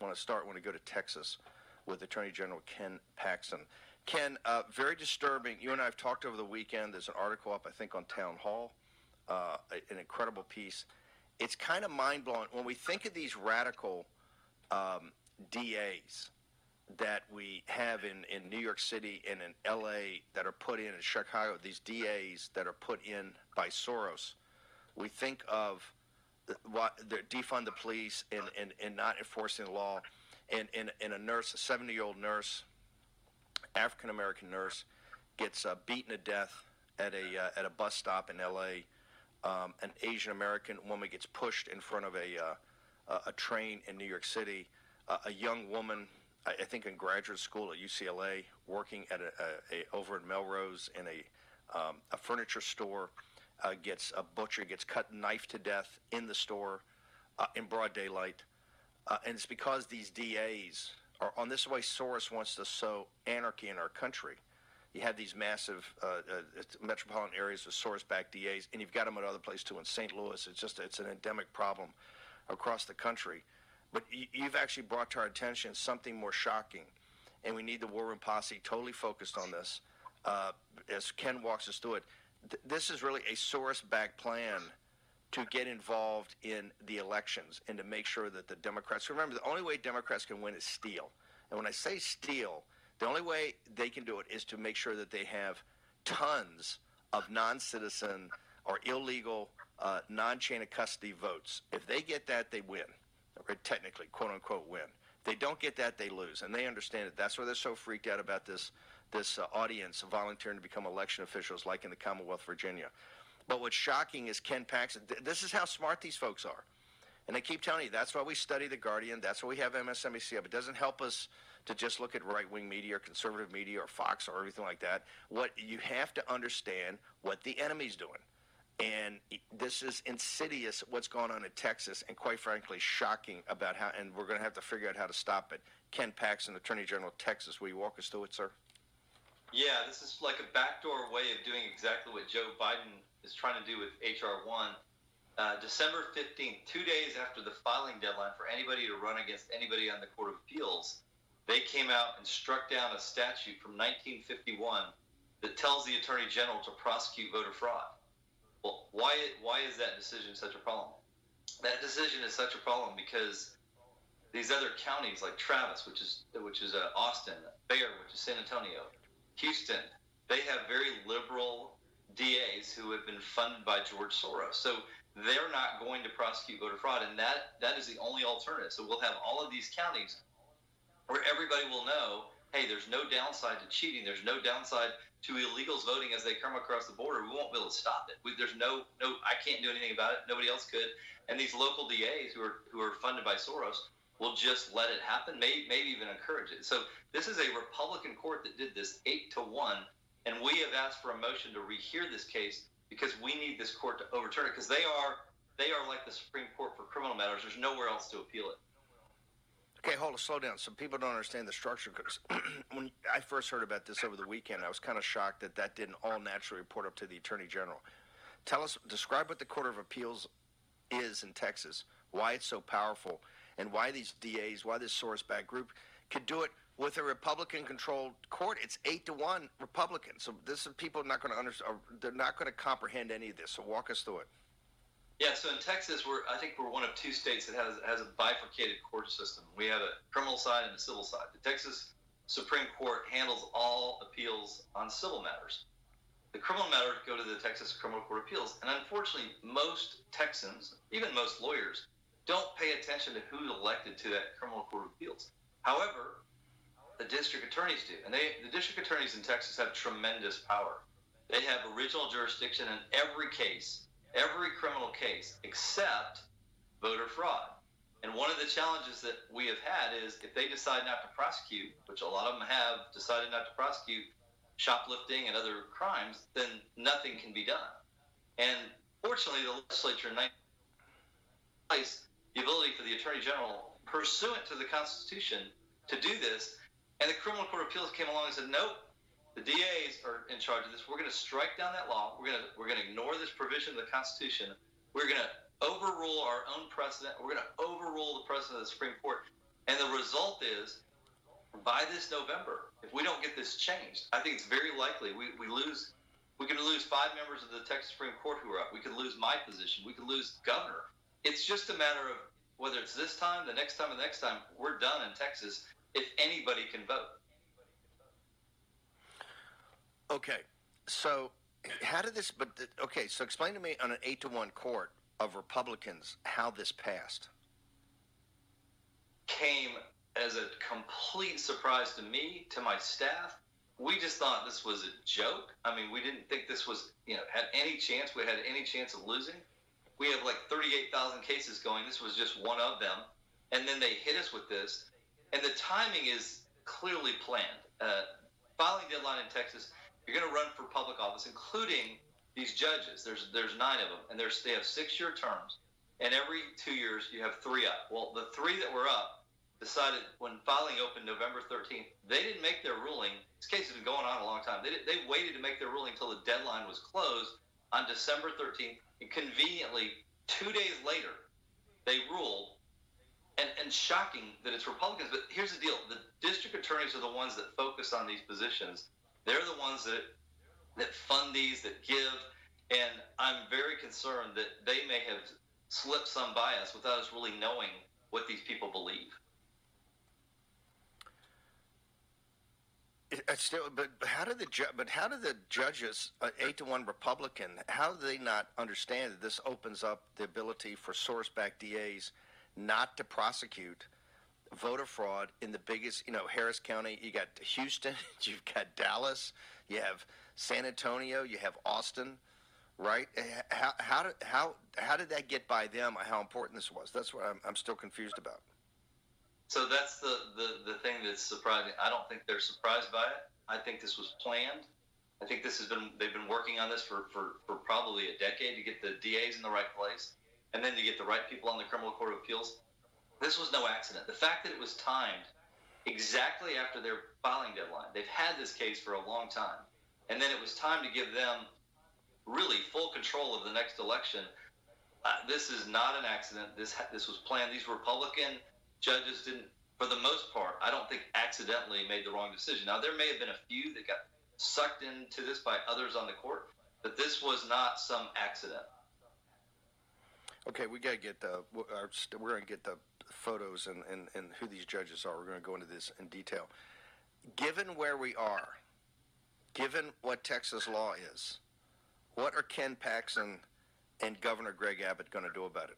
Want to start when we go to Texas with Attorney General Ken Paxton. Ken, uh, very disturbing. You and I have talked over the weekend. There's an article up, I think, on Town Hall, uh, an incredible piece. It's kind of mind blowing when we think of these radical um, DAs that we have in, in New York City and in LA that are put in in Chicago, these DAs that are put in by Soros. We think of defund the police and, and, and not enforcing the law. And, and, and a nurse, a 70 year old nurse, African American nurse, gets uh, beaten to death at a, uh, at a bus stop in LA. Um, an Asian American woman gets pushed in front of a, uh, a train in New York City. Uh, a young woman, I, I, think in graduate school at UCLA, working at a, a, a over in Melrose in a, um, a furniture store uh, gets a butcher gets cut knife to death in the store uh, in broad daylight, uh, and it's because these DAs are on this way. Soros wants to sow anarchy in our country. You have these massive uh, uh, metropolitan areas with Soros-backed DAs, and you've got them at other places too. In St. Louis, it's just it's an endemic problem across the country. But you've actually brought to our attention something more shocking, and we need the War Room Posse totally focused on this. Uh, as Ken walks us through it, th- this is really a Soros-backed plan to get involved in the elections and to make sure that the Democrats remember the only way Democrats can win is steal. And when I say steal, the only way they can do it is to make sure that they have tons of non-citizen or illegal uh, non-chain of custody votes. If they get that, they win. Okay, technically, quote unquote, win. If they don't get that, they lose, and they understand it. That's why they're so freaked out about this this uh, audience volunteering to become election officials, like in the Commonwealth of Virginia. But what's shocking is Ken Paxton. Th- this is how smart these folks are. And they keep telling you that's why we study The Guardian. That's why we have MSNBC up. It doesn't help us to just look at right wing media or conservative media or Fox or everything like that. What you have to understand what the enemy's doing. And this is insidious what's going on in Texas, and quite frankly, shocking about how, and we're going to have to figure out how to stop it. Ken Paxton, Attorney General of Texas, will you walk us through it, sir? Yeah, this is like a backdoor way of doing exactly what Joe Biden is trying to do with H.R. 1. Uh, December 15th, two days after the filing deadline for anybody to run against anybody on the Court of Appeals, they came out and struck down a statute from 1951 that tells the Attorney General to prosecute voter fraud. Well, why, why is that decision such a problem? That decision is such a problem because these other counties like Travis, which is which is uh, Austin, Bexar, which is San Antonio, Houston, they have very liberal DAs who have been funded by George Soros. So they're not going to prosecute voter fraud, and that that is the only alternative. So we'll have all of these counties where everybody will know, hey, there's no downside to cheating. There's no downside to illegals voting as they come across the border. We won't be able to stop it. We, there's no no I can't do anything about it. Nobody else could. And these local DAs who are who are funded by Soros will just let it happen, maybe, maybe even encourage it. So this is a Republican court that did this eight to one, and we have asked for a motion to rehear this case because we need this court to overturn it because they are they are like the Supreme Court for criminal matters. There's nowhere else to appeal it. Okay, hold on, slow down. Some people don't understand the structure. Because when I first heard about this over the weekend, I was kind of shocked that that didn't all naturally report up to the Attorney General. Tell us, describe what the Court of Appeals is in Texas, why it's so powerful, and why these DAs, why this Soros-backed group could do it with a Republican-controlled court. It's eight to one Republican. So this is people not going to understand. They're not going to comprehend any of this. So walk us through it. Yeah, so in Texas, we're I think we're one of two states that has has a bifurcated court system. We have a criminal side and a civil side. The Texas Supreme Court handles all appeals on civil matters. The criminal matters go to the Texas Criminal Court Appeals, and unfortunately, most Texans, even most lawyers, don't pay attention to who's elected to that criminal court of appeals. However, the district attorneys do, and they the district attorneys in Texas have tremendous power. They have original jurisdiction in every case, every criminal case, except voter fraud. And one of the challenges that we have had is if they decide not to prosecute, which a lot of them have decided not to prosecute shoplifting and other crimes, then nothing can be done. And fortunately, the legislature in place the ability for the Attorney General, pursuant to the Constitution, to do this. And the Criminal Court of Appeals came along and said, nope, the DAs are in charge of this. We're going to strike down that law. We're going to we're going to ignore this provision of the Constitution. We're going to overrule our own precedent. We're going to overrule the precedent of the Supreme Court. And the result is, by this November, if we don't get this changed, I think it's very likely we, we lose. We could lose five members of the Texas Supreme Court who are up. We could lose my position. We could lose governor. It's just a matter of whether it's this time, the next time, the next time. We're done in Texas if anybody can vote. Okay, so how did this? But okay, so explain to me on an eight to one court of Republicans how this passed. Came as a complete surprise to me, to my staff. We just thought this was a joke. I mean, we didn't think this was, you know, had any chance. We had any chance of losing. We have like 38,000 cases going. This was just one of them. And then they hit us with this. And the timing is clearly planned. Uh, filing deadline in Texas you're going to run for public office, including these judges. There's there's nine of them, and they have six year terms, and every two years you have three up. Well, the three that were up decided when filing opened November 13th, they didn't make their ruling. This case has been going on a long time. They, they waited to make their ruling until the deadline was closed on December 13th, and conveniently, two days later, they ruled. And, and shocking that it's Republicans, but here's the deal: the district attorneys are the ones that focus on these positions they're the ones that that fund these, that give, and I'm very concerned that they may have slipped some bias without us really knowing what these people believe. It's still, but how did the ju- but how do the judges, uh, eight to one Republican, how do they not understand that this opens up the ability for Soros-backed DAs not to prosecute? voter fraud in the biggest, you know, Harris County. You got Houston, you've got Dallas, you have San Antonio, you have Austin, right? Eh, how how how how did that get by them? How important this was? That's what I'm, I'm still confused about. So that's the, the the thing that's surprising. I don't think they're surprised by it. I think this was planned. I think this has been they've been working on this for, for, for probably a decade to get the DAs in the right place and then to get the right people on the criminal court of appeals this was no accident. The fact that it was timed exactly after their filing deadline, they've had this case for a long time, and then it was time to give them really full control of the next election. Uh, this is not an accident. This this was planned. These Republican judges didn't, for the most part, I don't think accidentally made the wrong decision. Now there may have been a few that got sucked into this by others on the court, but this was not some accident. Okay, we got to get the. We're going to get the photos and, and, and who these judges are. We're going to go into this in detail. Given where we are, given what Texas law is, what are Ken Paxton and Governor Greg Abbott going to do about it?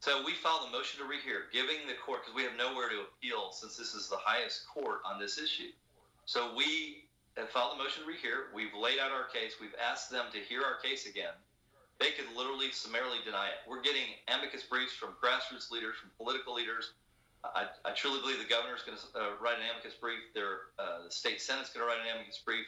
So we filed a motion to rehear, giving the court, because we have nowhere to appeal since this is the highest court on this issue. So we have filed a motion to rehear. We've laid out our case. We've asked them to hear our case again they could literally summarily deny it. We're getting amicus briefs from grassroots leaders, from political leaders. I, I truly believe the governor is going to uh, write an amicus brief. Their, uh, the state senate's going to write an amicus brief.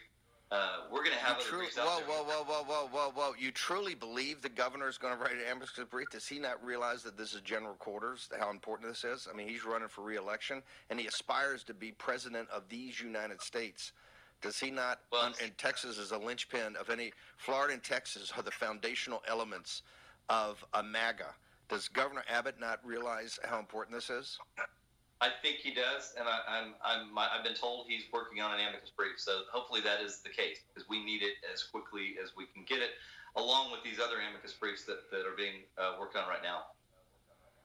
Uh, we're going to have you other truly, whoa. Whoa, whoa, whoa, whoa, whoa, whoa! You truly believe the governor is going to write an amicus brief? Does he not realize that this is general quarters? How important this is? I mean, he's running for reelection, and he aspires to be president of these United States. Does he not? Well, and Texas is a linchpin of any. Florida and Texas are the foundational elements of a MAGA. Does Governor Abbott not realize how important this is? I think he does, and I, am I'm, I'm, I've been told he's working on an amicus brief. So hopefully that is the case because we need it as quickly as we can get it, along with these other amicus briefs that, that are being uh, worked on right now.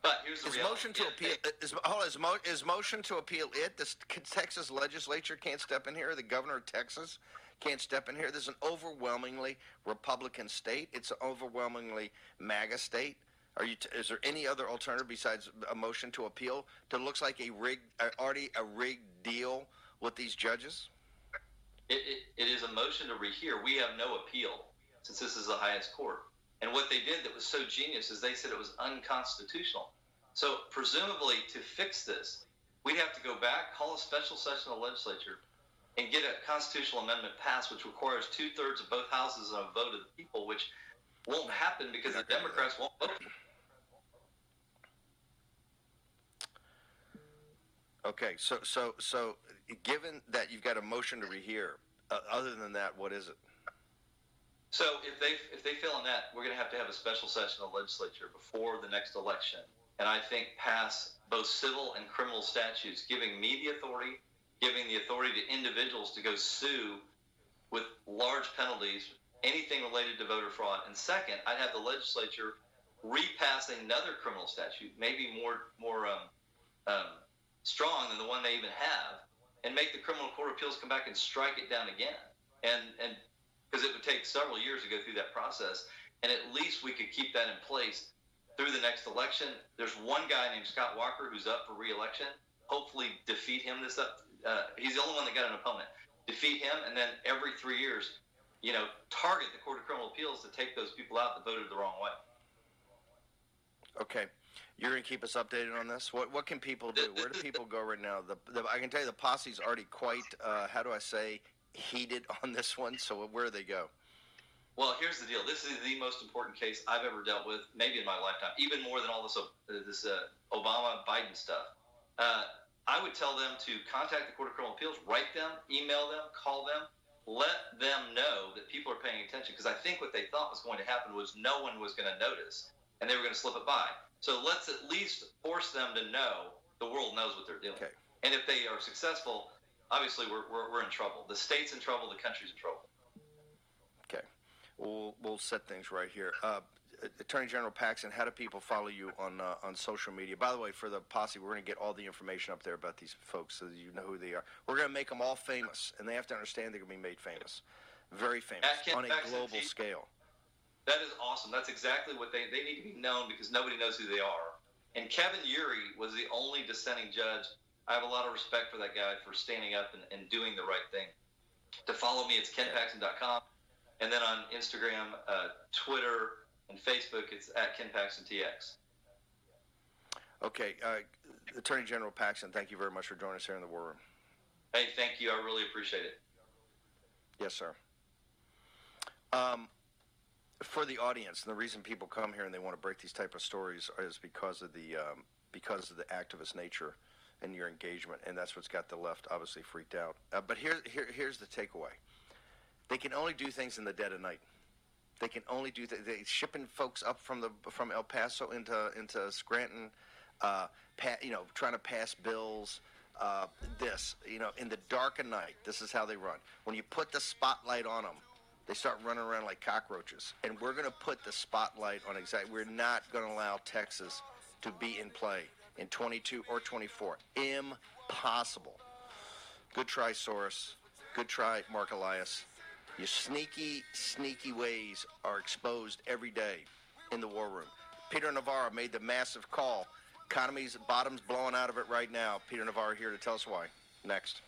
But here's the is reality. motion to appeal is, hold on, is, mo, is motion to appeal it? The Texas legislature can't step in here. The governor of Texas can't step in here. This is an overwhelmingly Republican state. It's an overwhelmingly MAGA state. Are you? T- is there any other alternative besides a motion to appeal that looks like a rigged, uh, already a rigged deal with these judges? It, it, it is a motion to rehear. We have no appeal since this is the highest court. And what they did that was so genius is they said it was unconstitutional. So presumably to fix this, we'd have to go back, call a special session of the legislature, and get a constitutional amendment passed, which requires two thirds of both houses and a vote of the people, which won't happen because the Democrats won't vote. Okay, so so so, given that you've got a motion to rehear, uh, other than that, what is it? So if they if they fail on that, we're going to have to have a special session of the legislature before the next election and I think pass both civil and criminal statutes giving me the authority, giving the authority to individuals to go sue with large penalties anything related to voter fraud. And second, I'd have the legislature repass another criminal statute, maybe more more um, um, strong one they even have, and make the criminal court appeals come back and strike it down again. And and because it would take several years to go through that process, and at least we could keep that in place through the next election. There's one guy named Scott Walker who's up for reelection. Hopefully, defeat him this up. Uh, he's the only one that got an opponent. Defeat him, and then every three years, you know, target the Court of Criminal Appeals to take those people out that voted the wrong way. Okay. You're going to keep us updated on this. What what can people do? Where do people go right now? The, the I can tell you the posse's already quite. Uh, how do I say heated on this one? So where do they go? Well, here's the deal. This is the most important case I've ever dealt with, maybe in my lifetime, even more than all this uh, this uh, Obama Biden stuff. Uh, I would tell them to contact the Court of Criminal Appeals, write them, email them, call them, let them know that people are paying attention. Because I think what they thought was going to happen was no one was going to notice, and they were going to slip it by. So let's at least force them to know the world knows what they're doing. Okay. And if they are successful, obviously we're, we're, we're in trouble. The state's in trouble. The country's in trouble. Okay. We'll, we'll set things right here. Uh, Attorney General Paxton, how do people follow you on uh, on social media? By the way, for the posse, we're going to get all the information up there about these folks so you know who they are. We're going to make them all famous, and they have to understand they're going to be made famous, very famous on a global scale. That is awesome. That's exactly what they they need to be known because nobody knows who they are. And Kevin Yeary was the only dissenting judge. I have a lot of respect for that guy for standing up and, and doing the right thing. To follow me, it's kenpaxton.com. And then on Instagram, uh, Twitter, and Facebook, it's at Ken Paxton TX. Okay. Uh, Attorney General Paxton, thank you very much for joining us here in the War Room. Hey, thank you. I really appreciate it. Yes, sir. Um, for the audience, and the reason people come here and they want to break these type of stories is because of the um, because of the activist nature and your engagement, and that's what's got the left obviously freaked out. Uh, but here, here, here's the takeaway: they can only do things in the dead of night. They can only do th- they shipping folks up from the from El Paso into into Scranton, uh, pa- you know, trying to pass bills. Uh, this, you know, in the dark of night, this is how they run. When you put the spotlight on them, they start running around like cockroaches. And we're going to put the spotlight on exactly. We're not going to allow Texas to be in play in 22 or 24. Impossible. Good try, Soros. Good try, Marc Elias. Your sneaky, sneaky ways are exposed every day in the war room. Peter Navarro made the massive call. Economy's bottom's blowing out of it right now. Peter Navarro here to tell us why. Next.